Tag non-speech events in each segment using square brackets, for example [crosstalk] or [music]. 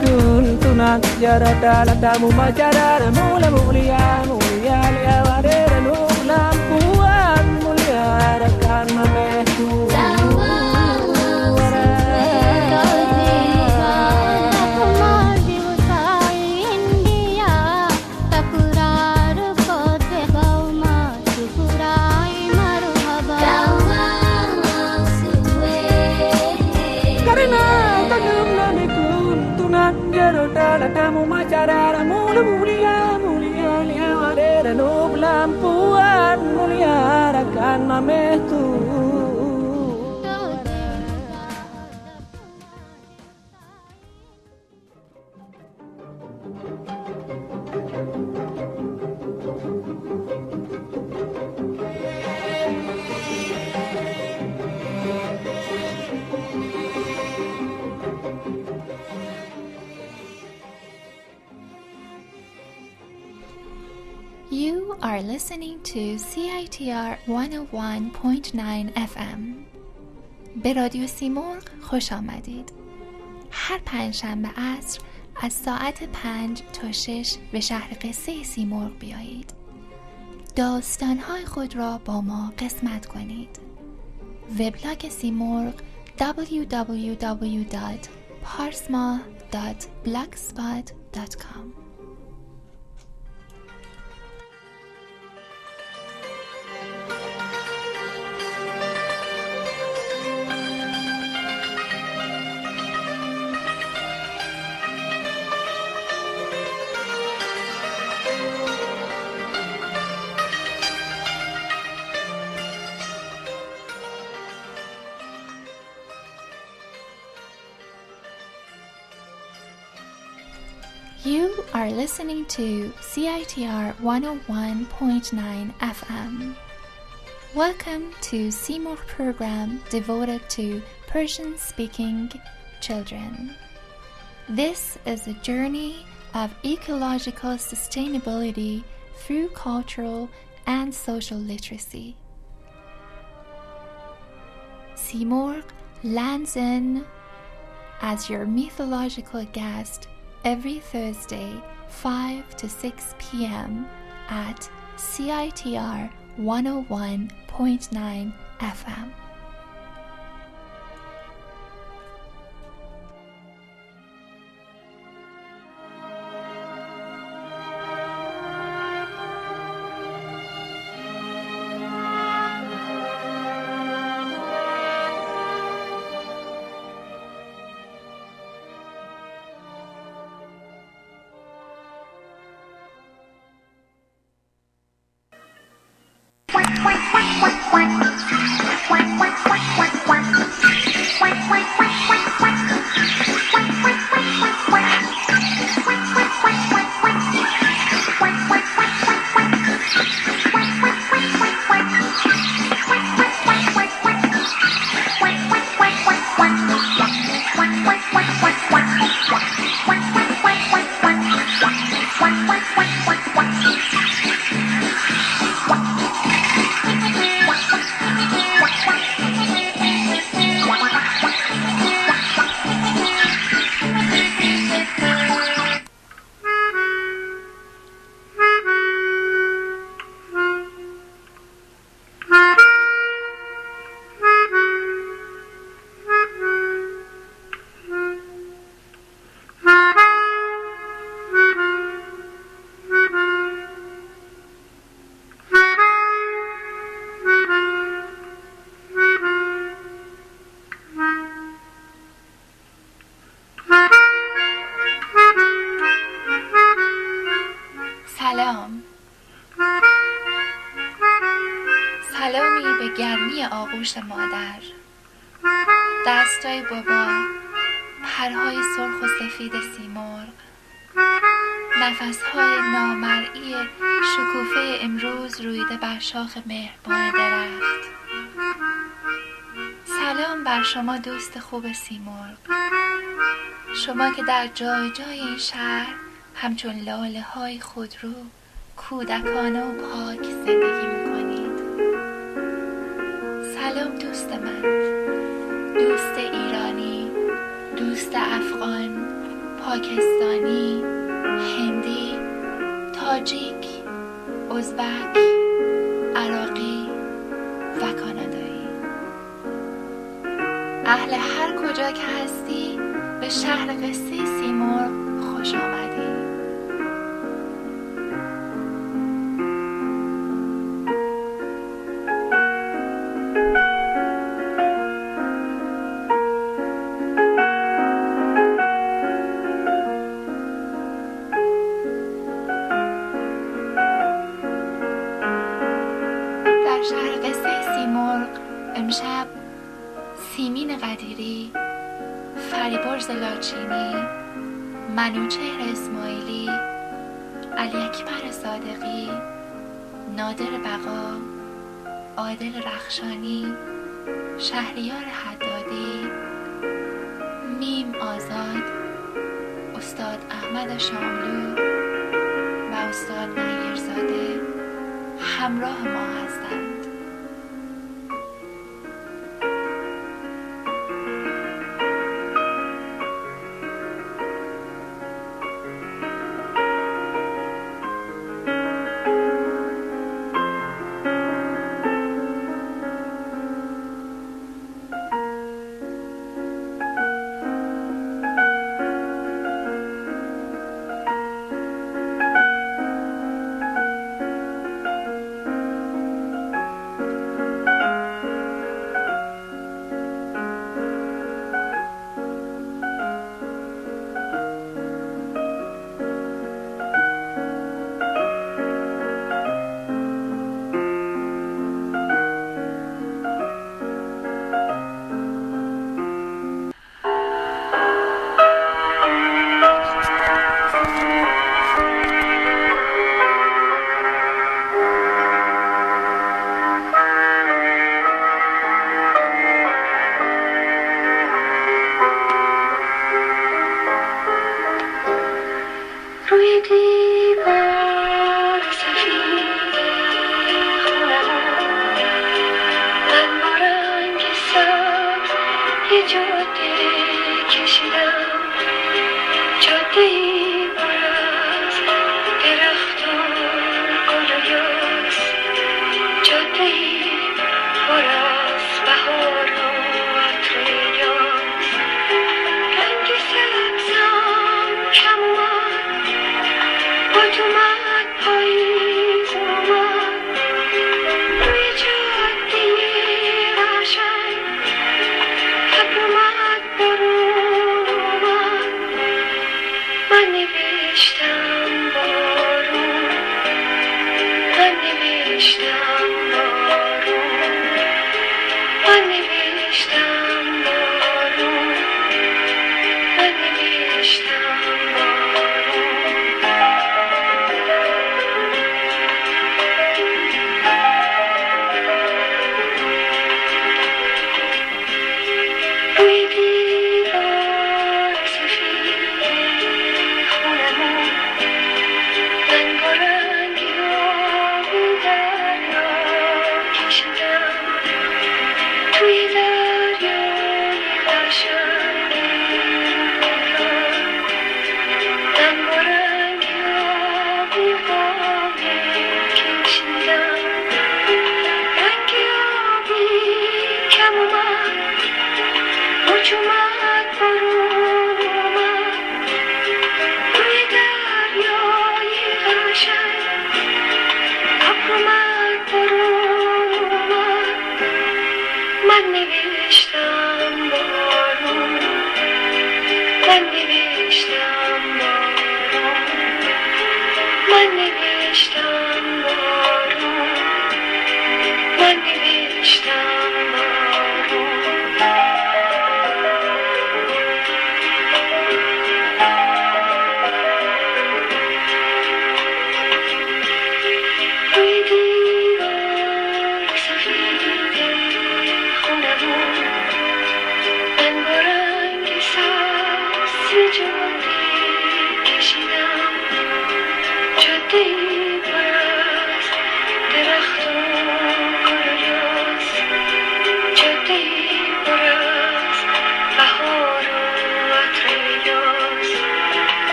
kuntunat yarata la tamu majarara mula mulia mulia le avare mametu You are listening to CITR 101.9 FM. به رادیو سیمرغ خوش آمدید. هر پنج شنبه عصر از ساعت پنج تا شش به شهر قصه سیمرغ بیایید. داستانهای خود را با ما قسمت کنید. وبلاگ سیمرغ www.parsma.blogspot.com listening to CITR 101.9 FM. Welcome to Seymour program devoted to Persian speaking children. This is a journey of ecological sustainability through cultural and social literacy. Seymour lands in as your mythological guest every Thursday, 5 to 6 p.m. at CITR 101.9 FM. شاخ مهربان درخت سلام بر شما دوست خوب سیمرغ. شما که در جای جای این شهر همچون لاله های خودرو کودکانه و پاک زندگی می‌کنید. سلام دوست من. دوست ایرانی دوست افغان پاکستانی هندی تاجیک ازبک. عراقی و کانادایی. اهل هر کجا که هستی به شهر قصه سیمرغ خوش آمدی قدیری فریبرز لاچینی منوچهر اسماعیلی علی اکبر صادقی نادر بقا عادل رخشانی شهریار حدادی میم آزاد استاد احمد شاملو و استاد نیرزاده همراه ما هستند.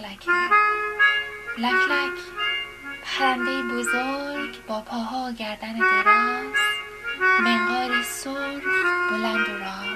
لکلک لکلک پرنده بزرگ با پاها گردن دراز. منقاری سرخ بلند و راست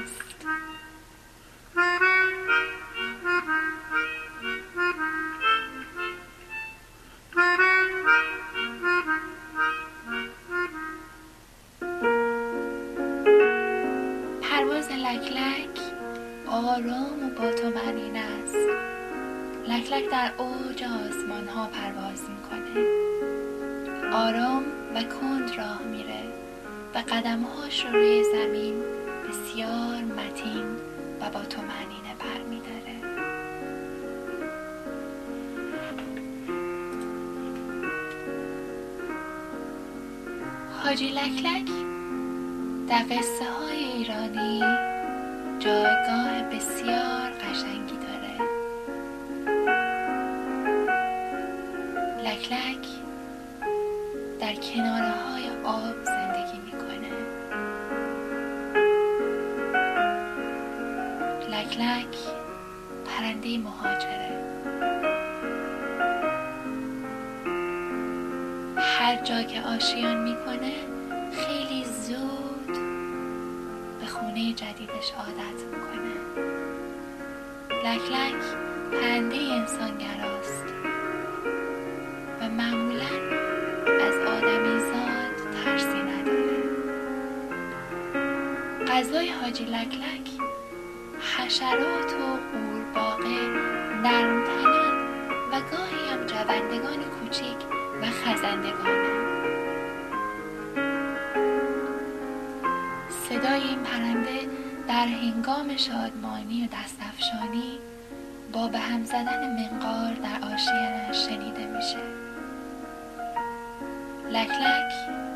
حاجی لکلک در قصه های ایرانی جایگاه بسیار هر جا که آشیان می‌کنه خیلی زود به خونه جدیدش عادت می‌کنه. لکلک پرنده انسانگراست معمولا از آدمیزاد ترسی نداره. غذای حاجی لکلک حشرات و قورباغه نرمتنان و گاهی هم جوندگان کوچیک و خزندگانه صدای این پرنده در هنگام شادمانی و دستفشانی با به هم زدن منقار در آشیانش شنیده میشه. لک لک.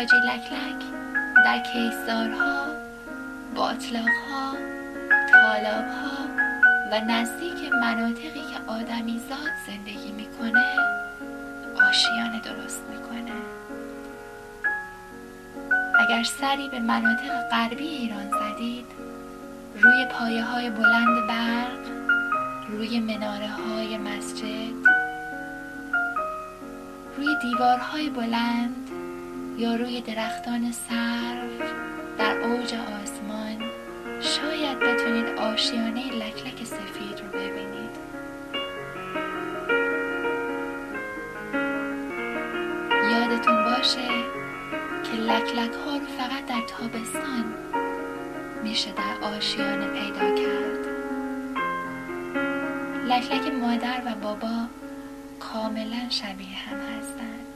حاجی لک لک در کیسارها باطلاقها تالابها و نزدیک مناطقی که آدمیزاد زندگی می‌کنه آشیانه درست می‌کنه. اگر سری به مناطق غربی ایران زدید روی پایه های بلند برق روی مناره های مسجد روی دیوارهای بلند یا روی درختان سرف در اوج آسمان. شاید بتونید آشیانه لکلک سفید رو ببینید. یادتون باشه که لکلک ها فقط در تابستان میشه در آشیانه پیدا کرد. لکلک مادر و بابا کاملا شبیه هم هستند.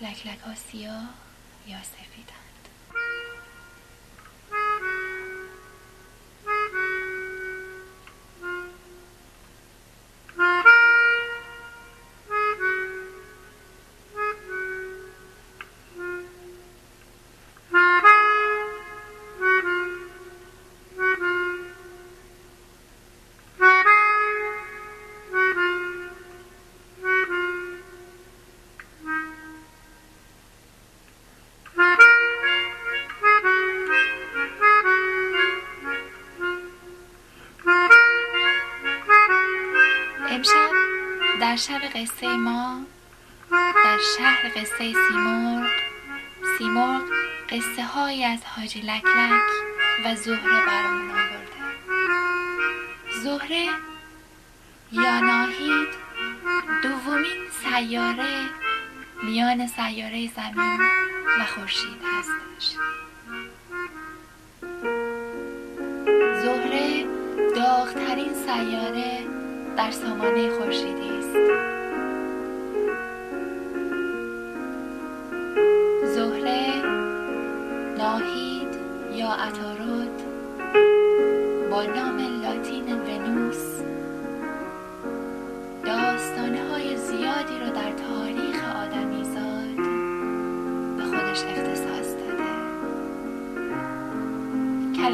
لکلک ها سیاه یا در شب قصه ما در شهر قصه سیمرغ سیمرغ قصه های از حاجی لکلک و زهره برامون آورده. زهره یا ناهید دومین سیاره میان سیاره زمین و خورشید هستش. زهره داغترین سیاره در سامانه خورشیدی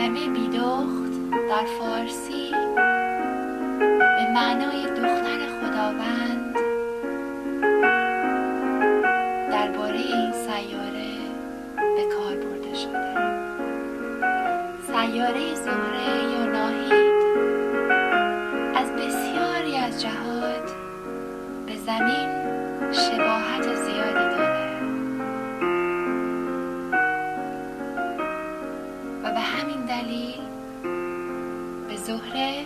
کلمه بیدخت در فارسی به معنای دختر خداوند درباره این سیاره به کار برده شده. سیاره زهره یا ناهید از بسیاری از جهات به زمین شباهت زیادی زهره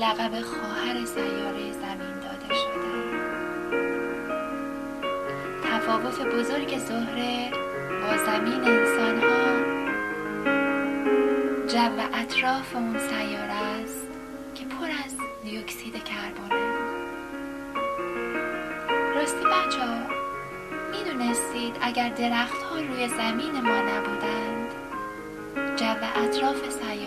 لقب خواهر سیاره زمین داده شده. تفاوت بزرگ زهره با زمین انسان ها جو اطراف اون سیاره است که پر از دیوکسید کربونه راستی بچه ها می‌دونستید اگر درخت ها روی زمین ما نبودند جو اطراف سیاره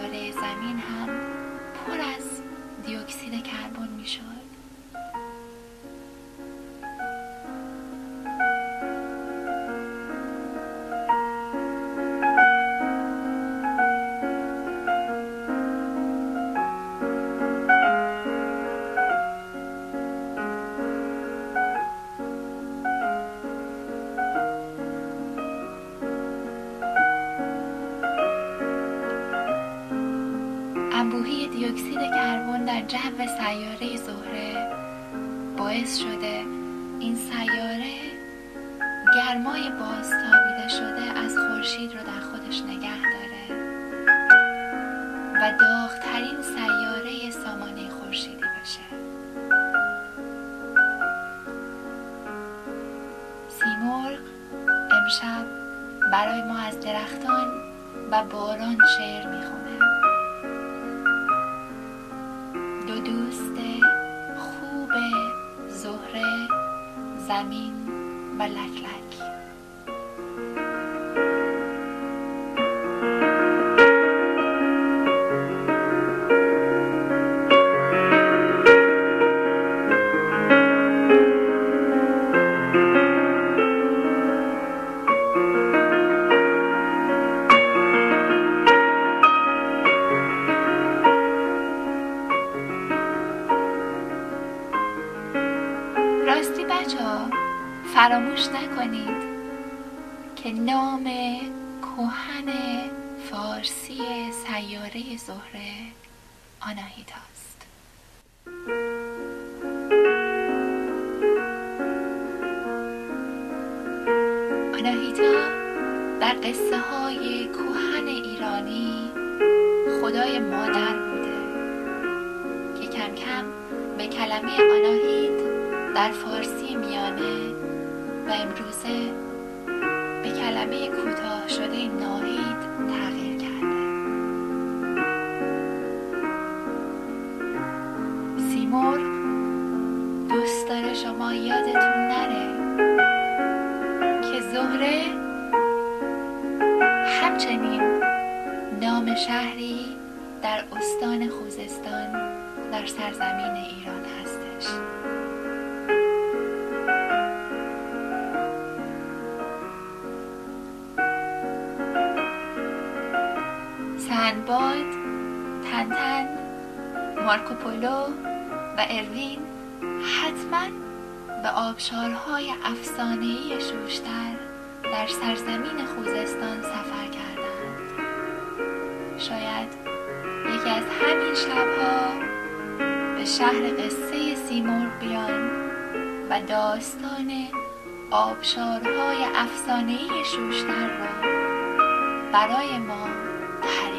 جو سیاره زهره باعث شده این سیاره گرمای بازتابیده شده از خورشید رو در خودش نگه داره و داغترین سیاره سامانه خورشیدی بشه سیمرغ امشب برای ما از درختان و باران شعر زمین و مارکوپولو و اروین حتما به آبشارهای افسانه‌ای شوشتر در سرزمین خوزستان سفر کردند. شاید یکی از همین شبها به شهر قصه سیمرغ بیان و داستان آبشارهای افسانه‌ای شوشتر را برای ما تعریف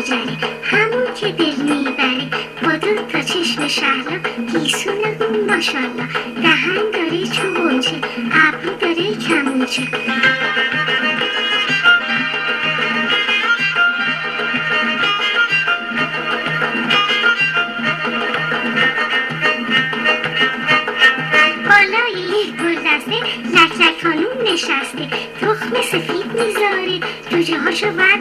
جلی همون که دل می‌بره با دو تا چشم شهلا. گیسون اون ماشالله دهن داره چوبونچه ابرو داره کمونچه نشسته. تخم سفید می‌ذاره. جوجه هاشو بر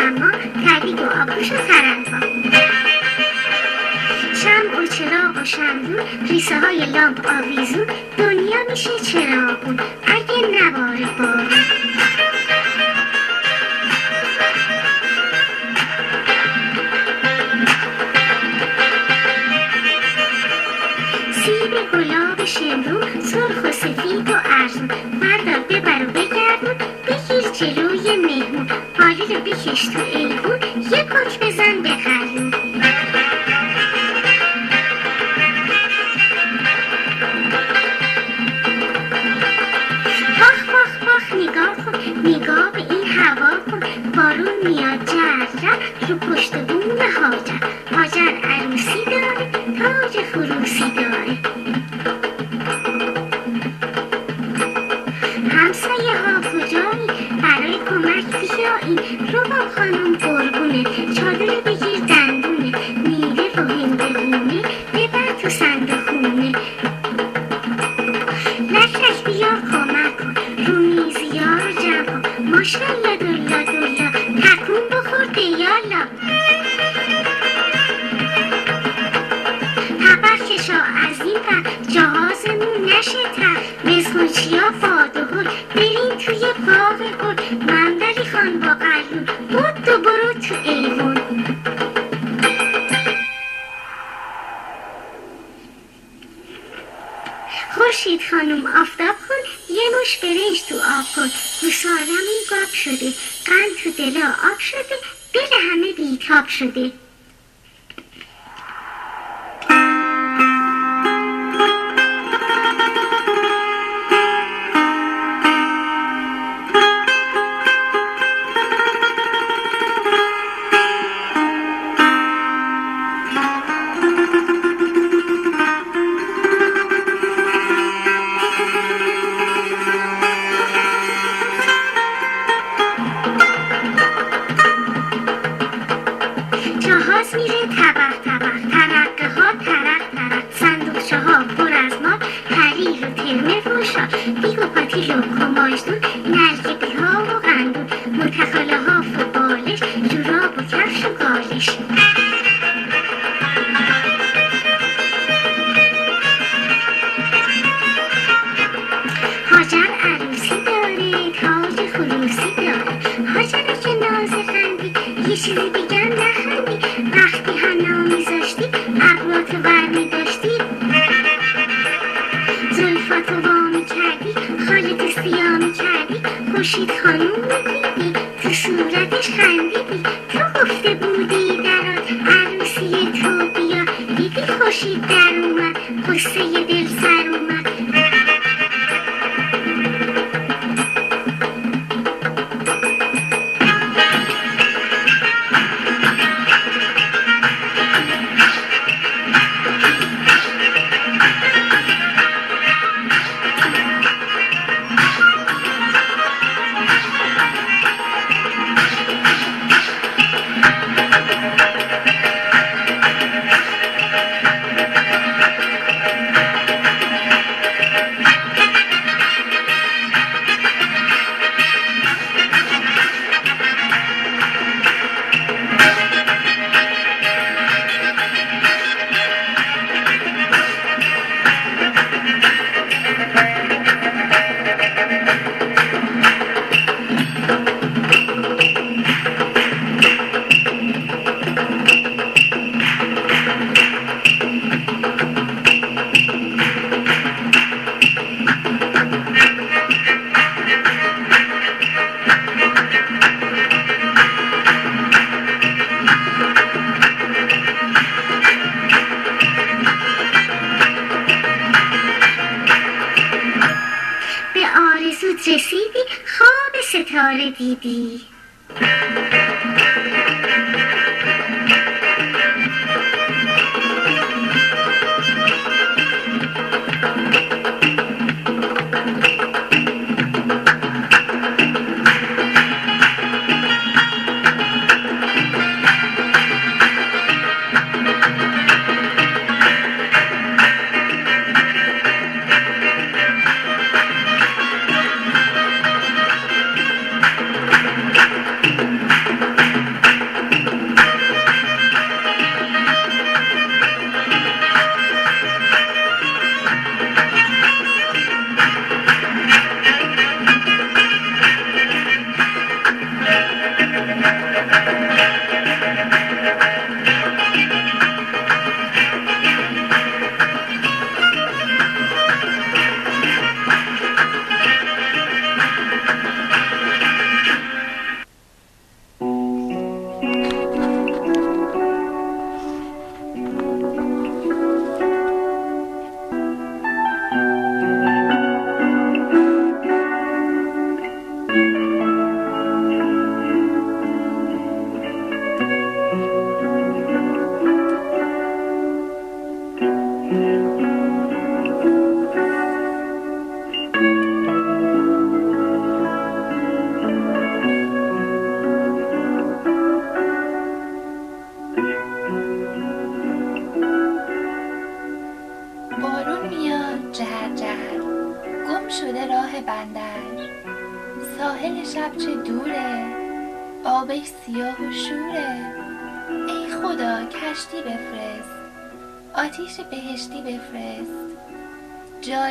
مسما کبید و آغوش و سرنگا شمع و چراغ و شمدون ریسه های لامپ آویزون دنیا میشه چراغون. اگه نباره بارون. بده بکش تو یه پاک بزن به هلو پاخ پاخ نگاه کن نگاه به این هوا کن. بارون میاد جرجر رو پشت بوم حاجر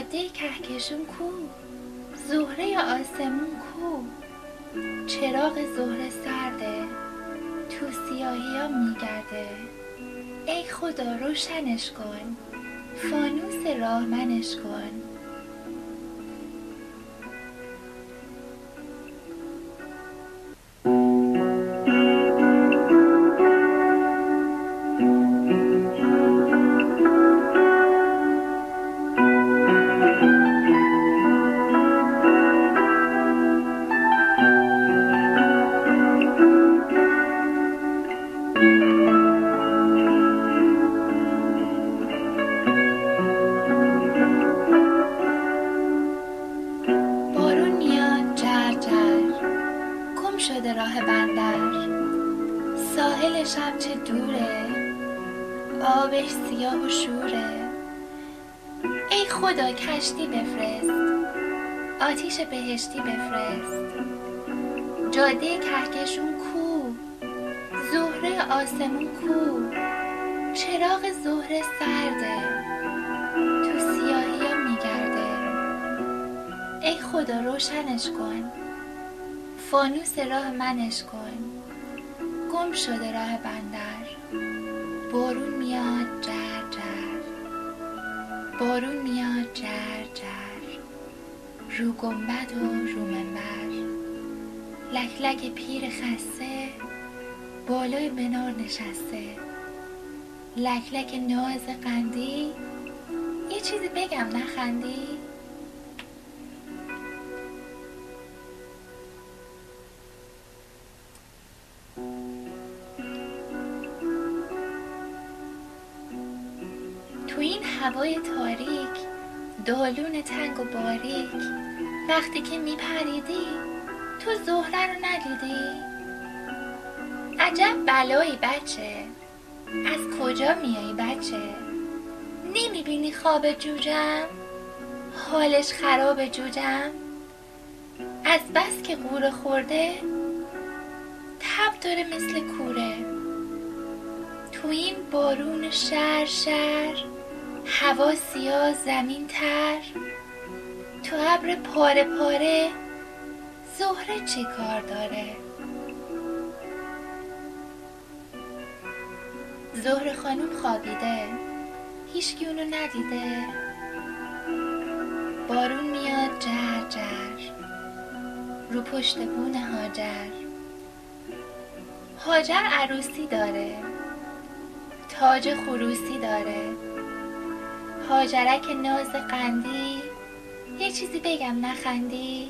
جاده کهکشون کو؟ زهره آسمون کو؟ چراغ زهره سرده تو سیاهی ها میگرده. ای خدا روشنش کن فانوس راه منش کن. کشتی بفرست. آتیش بهشتی بفرست. جاده کهکشون کو. زهره آسمون کو. چراغ زهره سرده. تو سیاهی ها میگرده. ای خدا روشنش کن. فانوس راه منش کن. گم شده راه بندر. بارون میاد جر بارون میاد جر جر. رو گنبد و رو منبر. لک لک پیر خسته بالای منار نشسته. لک لک ناز قندی یه چیزی بگم نخندی تو این هوای دالون تنگ و باریک. وقتی که میپریدی تو زهره رو ندیدی. عجب بلایی بچه. از کجا میایی بچه؟ نمی‌بینی خواب جوجم؟ حالش خراب جوجم؟ از بس که قوره خورده تب داره مثل کوره. تو این بارون شر شر هوا سیاه زمین تر تو ابر پاره پاره زهره چه کار داره؟ زهره خانم خوابیده هیچکی اونو ندیده. بارون میاد جر جر رو پشت بون هاجر. هاجر عروسی داره تاج خروسی داره. هاجرک ناز قندی. یه چیزی بگم نخندی؟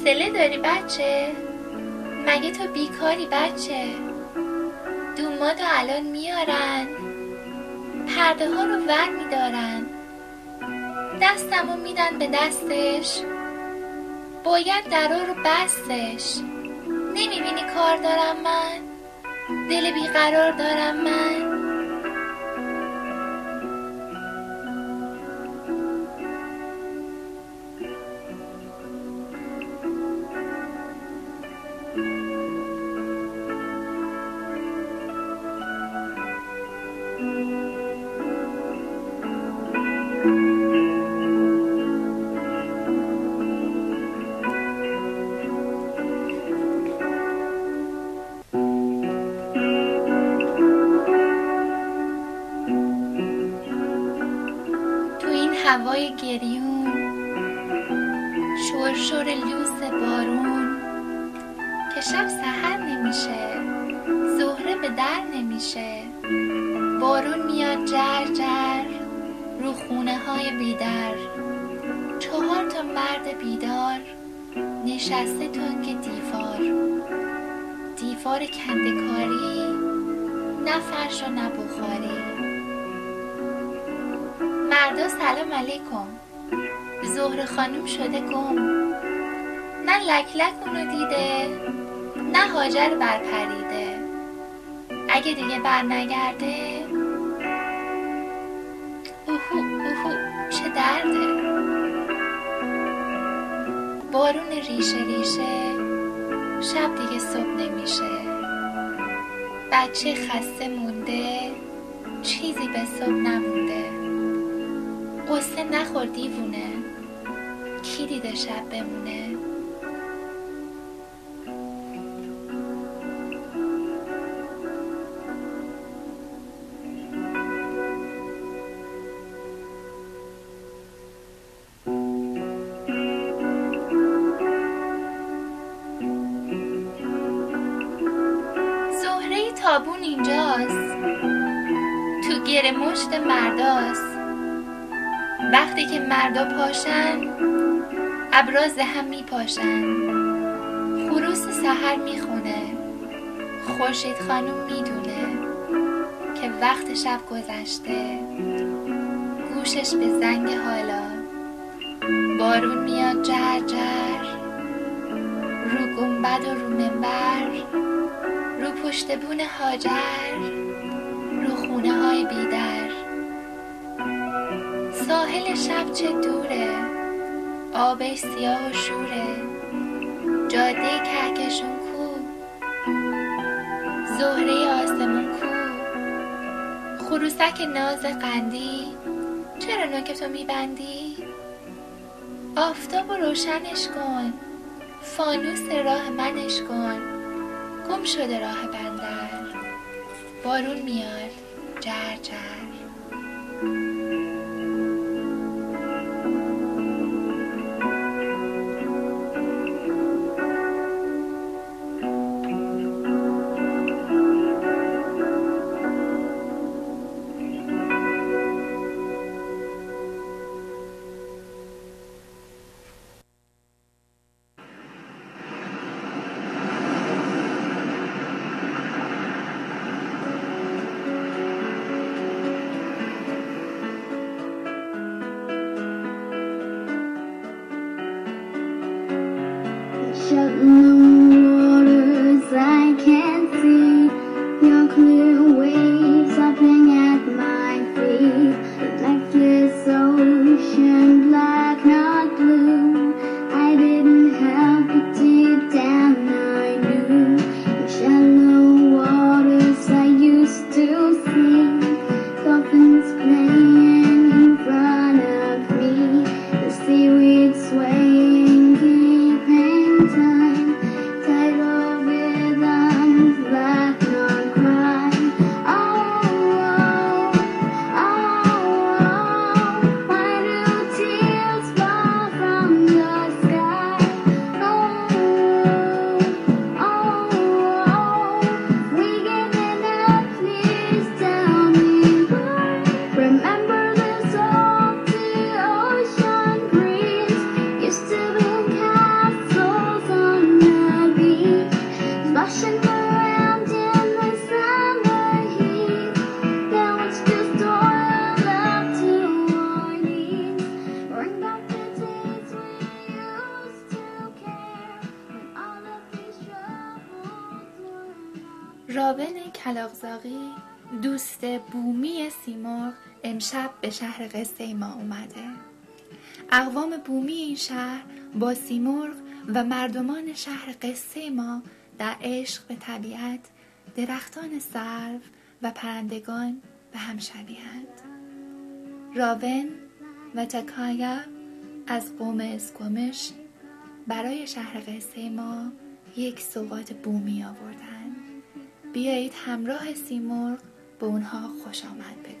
حوصله داری بچه؟ مگه تو بیکاری بچه؟ دوماتو الان میارن. پرده ها رو ور میدارن. دستمو میدن به دستش. باید درا رو بستش. نمی‌بینی کار دارم من؟ دل بیقرار دارم من؟ شرشر لوس بارون که شب سحر نمیشه زهره به در نمیشه. بارون میاد جر جر رو خونه های بیدر. چهار تا مرد بیدار نشسته تنگ دیوار. دیوار کندکاری نه فرش و نه بخاری. مردا سلام علیکم. زهر خانم شده گم. نه لک لک اونو دیده نه هاجر برپریده. اگه دیگه بر نگرده اوهو اوهو چه درده. بارون ریشه ریشه شب دیگه صبح نمیشه. بچه خسته مونده چیزی به صبح نمونده. قصه نخور دیوونه. کی دیده شب بمونه؟ زهره تابون اینجاست. تو گره مشت مرداست. وقتی که مردا پاشن ابراز هم میپاشن. خروس سحر می‌خونه. خورشید خانوم می‌دونه که وقت شب گذشته. گوشش به زنگ حالا. بارون میاد جر جر. رو گنبد و رو منبر. رو پشت بون هاجر رو خونه های بیدر. ساحل شب چه دوره؟ آبش سیاه و شوره. جاده کهکشون کو. زهره آسمون کو. خروسک ناز قندی. چرا نوک تو میبندی؟ آفتاب و روشنش کن. فانوس راه منش کن. گم شده راه بندر. بارون میاد. جر جر. شهر قصه ما اومده. اقوام بومی این شهر با سیمرغ و مردمان شهر قصه ما در عشق به طبیعت درختان سرو و پرندگان به هم شبیهند راون و تکایا از قوم اسکومش برای شهر قصه ما یک سوقات بومی آوردن. بیایید همراه سیمرغ به اونها خوش آمد بگوییم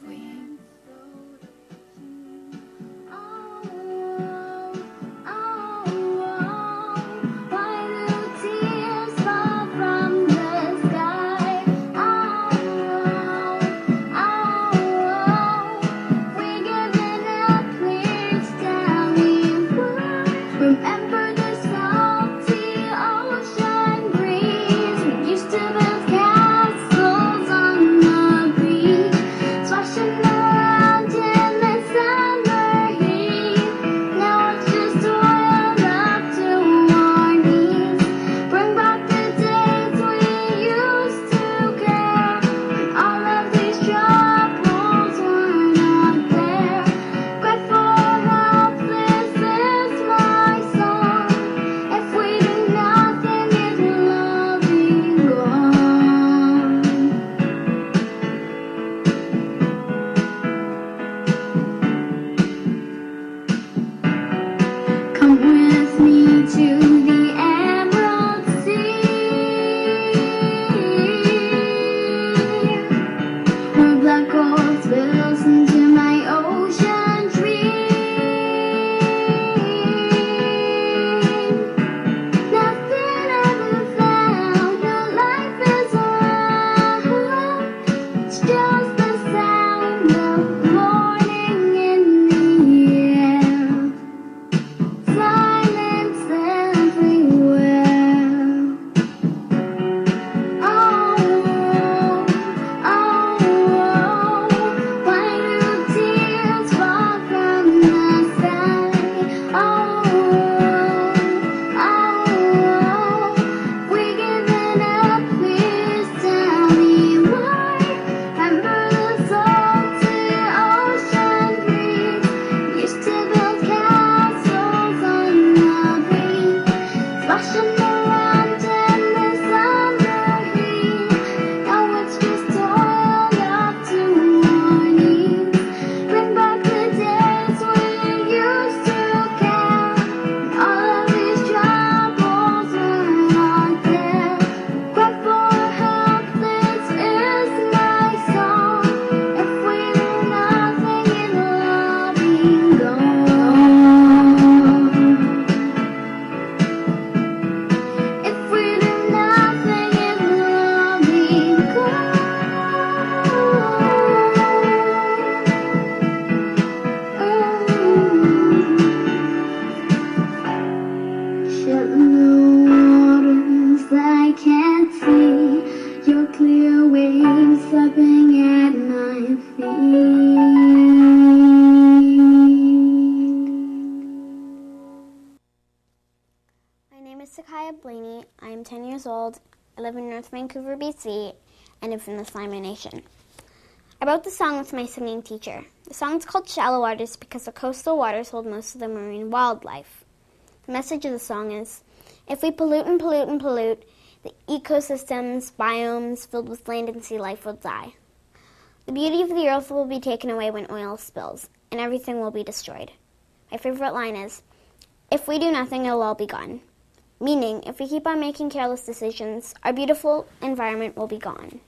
from the Slimer Nation. I wrote the song with my singing teacher. The song is called Shallow Waters because the coastal waters hold most of the marine wildlife. The message of the song is if we pollute and pollute and pollute, the ecosystems, biomes filled with land and sea life will die. The beauty of the earth will be taken away when oil spills, and everything will be destroyed. My favorite line is if we do nothing, it'll all be gone. Meaning, if we keep on making careless decisions, our beautiful environment will be gone.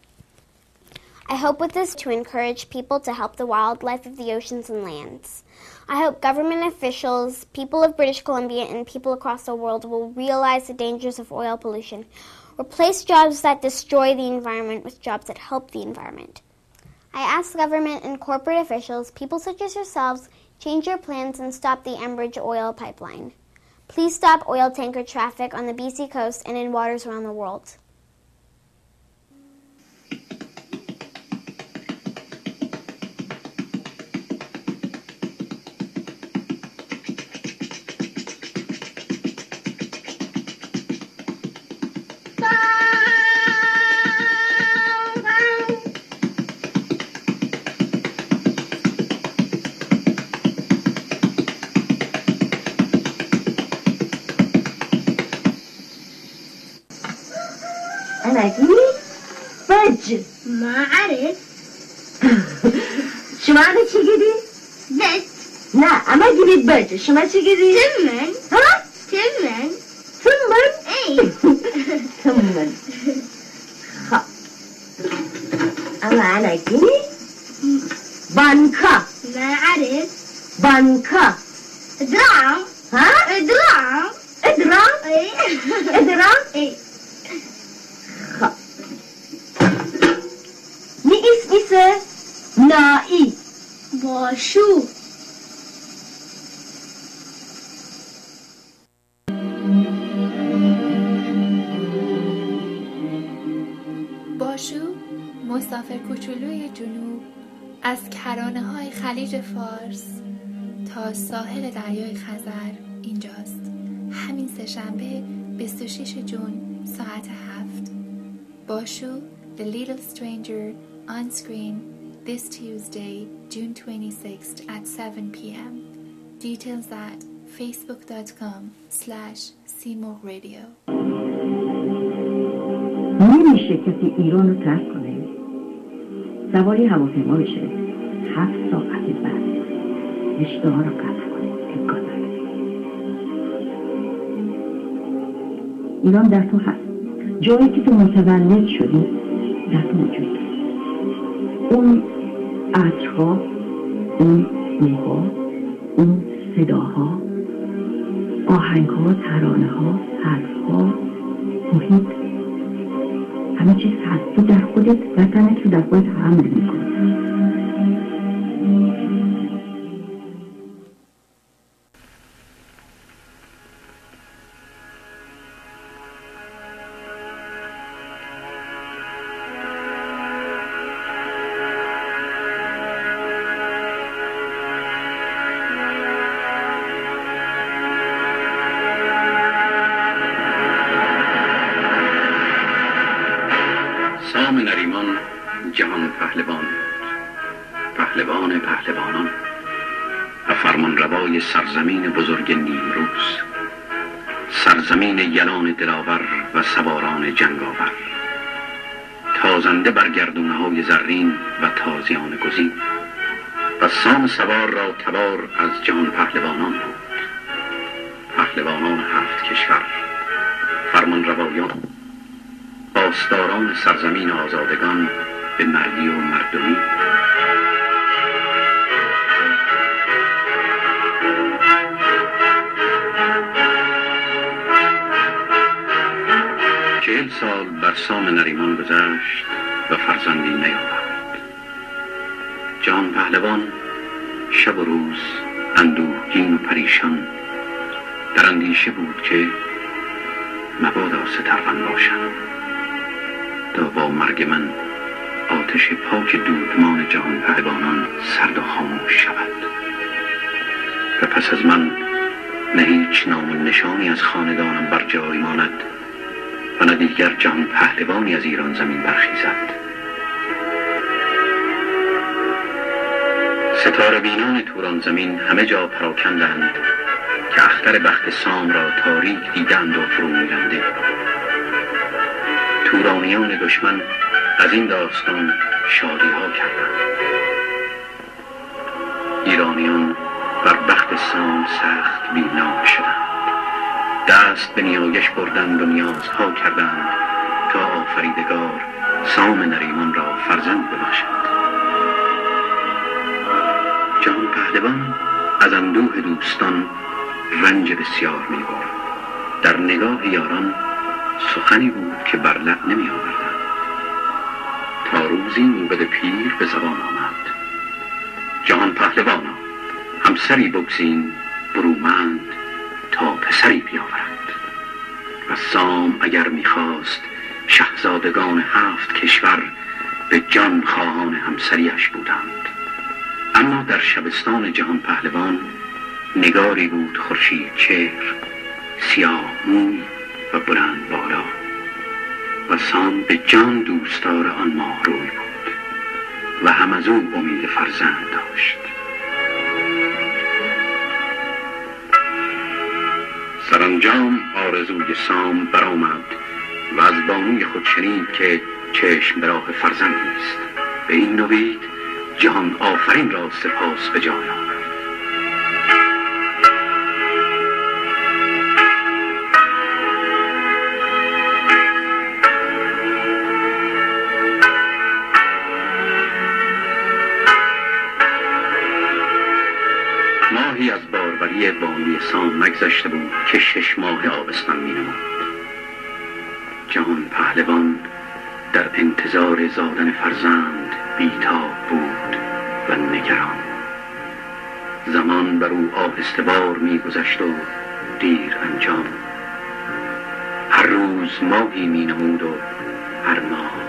I hope with this to encourage people to help the wildlife of the oceans and lands. I hope government officials, people of British Columbia, and people across the world will realize the dangers of oil pollution, replace jobs that destroy the environment with jobs that help the environment. I ask government and corporate officials, people such as yourselves, change your plans and stop the Enbridge oil pipeline. Please stop oil tanker traffic on the BC coast and in waters around the world. ما عرف [clears throat] شما همه چی گیری؟ نه اما گیرید بج شما چی گیری؟ تمن ها؟ تمن 26 جون ساعت هفت باشو The Little Stranger on screen this Tuesday, June 26th at 7 p.m. Details at facebook.com slash Seymour Radio. نمیشه کسی ایران رو ترک کنه سواری هواپیما بشه هفت ساعت بعد رشته ها رو قطع ایران در تو هست. جایی که تو متولد شدی در تو داره. اون عطرها اون بوها اون صداها آهنگها ترانه ها حرف ها محیط همه چیز هست. تو در خودت وطنت رو در خودت حمل می‌کنی. ستاره بینان توران زمین همه جا پراکندند که اختر بخت سام را تاریک دیدند و فرو میرنده. تورانیان دشمن از این داستان شادی ها کردند. ایرانیان بر بخت سام سخت بینا شدند. دست به نیایش بردند و نیازها کردند تا آفریدگار سام نریمان را فرزند ببخشد پهلوان از اندوه دوستان رنج بسیار می برد در نگاه یاران سخنی بود که بر لب نمی آوردند تا روزی موبد پیر به زبان آمد. جهان پهلوانا همسری بگزین برومند تا پسری بیاورد. و سام اگر می‌خواست شهزادگان هفت کشور به جان خواهان همسریش بودند. اما در شبستان جهان پهلوان نگاری بود خورشید چهر سیاه موی و بلند بالا و سام به جان دوستدار آن ماه روی بود و هم از او امید فرزند داشت. سرانجام آرزوی سام برآمد و از بانوی خود شنید که چشم به راه فرزندی است. به این نوید جهان آفرین را سپاس به جای ماهی از باروری بانوی سام نگذشته بود که شش ماه آبستان می نمود جهان پهلوان در انتظار زادن فرزند بیتاب بود و نگران. زمان بر او آهسته بار می گذشت و دیر انجام. هر روز ماهی می نمود و هر ماه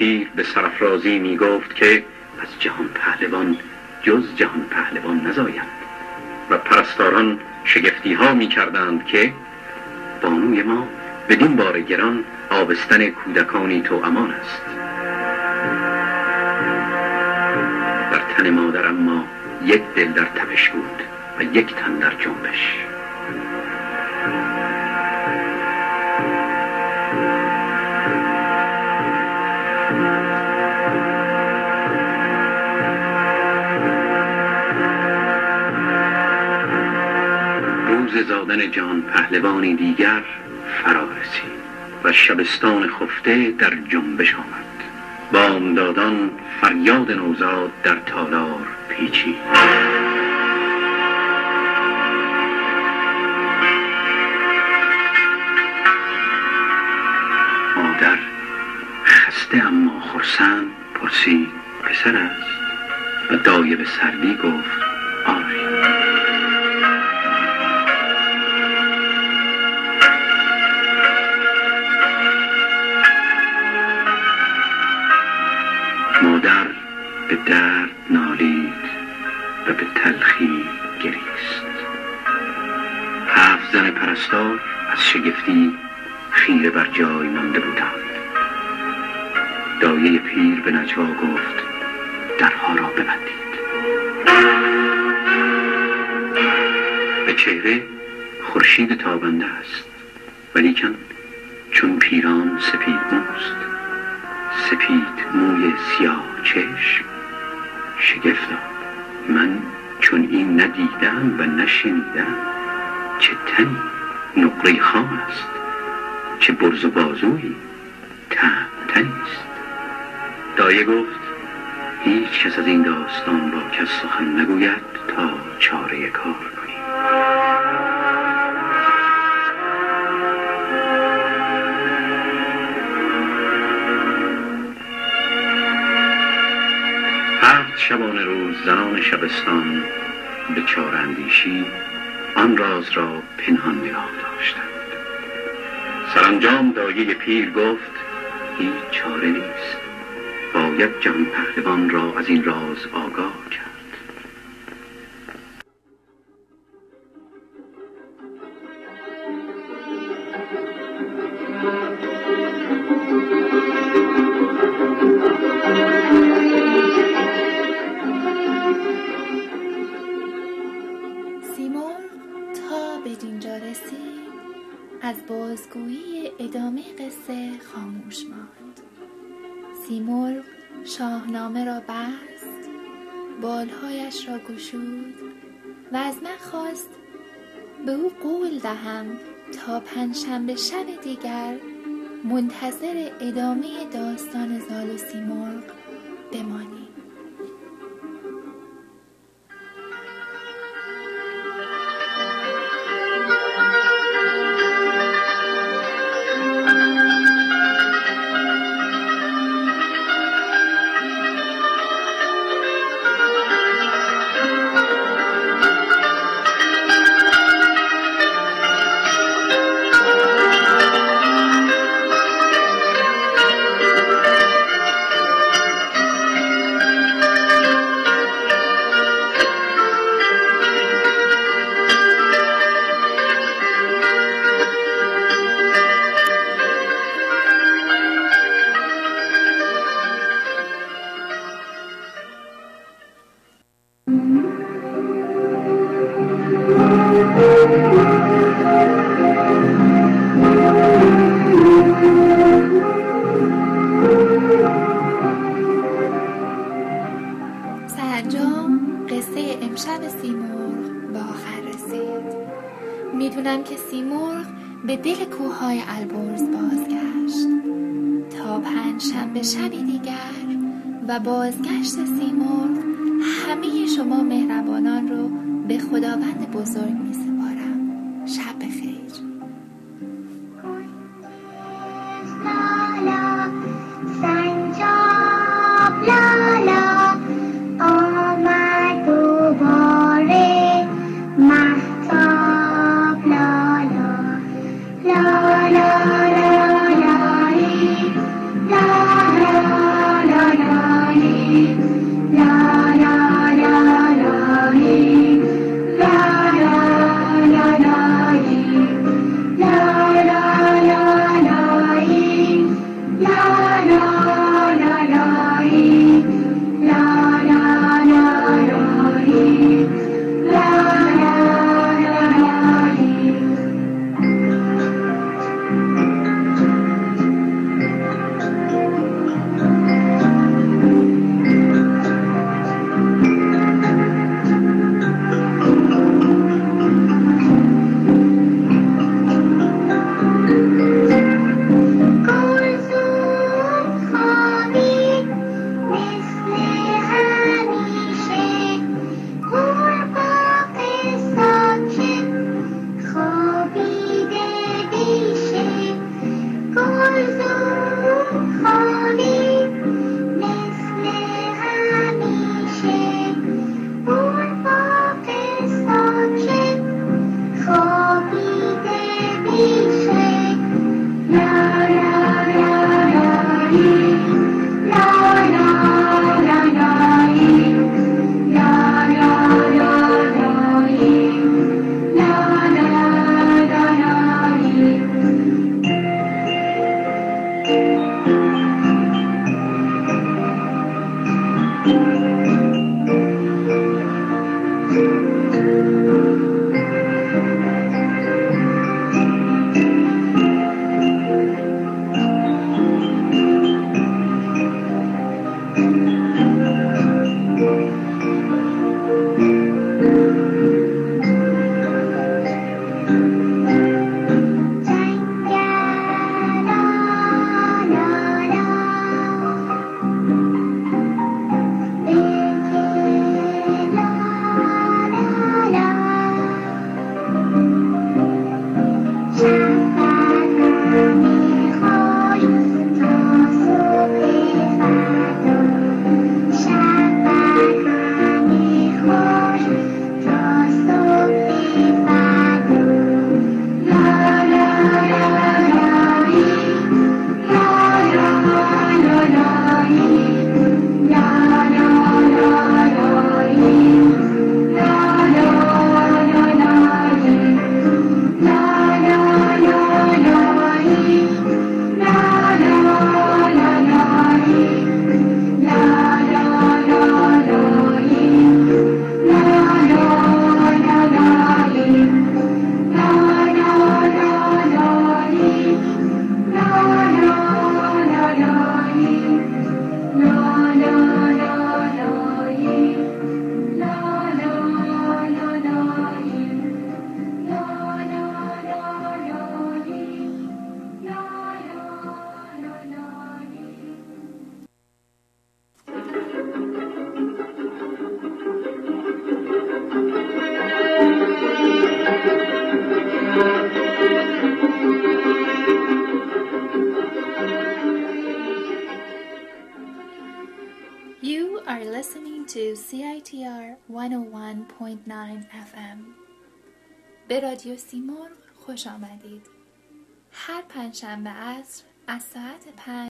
پیر به سرفرازی می گفت که از جهان پهلوان جز جهان پهلوان نزاید. و پرستاران شگفتی ها می کردند که بانوی ما بدین بار گران آبستن کودکانی تو امان است. بر تن مادر اما یک دل در تبش بود و یک تن در جنبش. زادن جان پهلوانی دیگر فرا رسید و شبستان خفته در جنبش آمد. بامدادان فریاد نوزاد در تالار پیچید. مادر خسته اما خرسند پرسید پسر است؟ و دایه به سردی گفت مادر به درد نالید و به تلخی گریست. هفت زن پرستار از شگفتی خیره بر جای مانده بودند. دایه پیر به نجوا گفت درها را ببندید. به چهره خورشید تابنده است ولیکن چون پیران سپید موست سپید موی سیاه چشم شگفت من چون این ندیدم و نشنیدم چه تنی نقره خام است چه برز و بازویی تنی است. دایه گفت هیچ کس از این داستان با کس سخن نگوید تا چاره کار کنیم. هفت شبانه روز زنان شبستان به چاراندیشی آن راز را پنهان نگاه داشتند. سرانجام دایه پیر گفت هیچ چاره نیست. باید جهان پهلوان را از این راز آگاه کرد. گشود و از من خواست به او قول دهم تا پنجشنبه شب دیگر منتظر ادامه داستان زال و سیمرغ بمانیم. Yeah. رادیو سیمرغ خوش آمدید. هر پنجشنبه عصر از ساعت پنج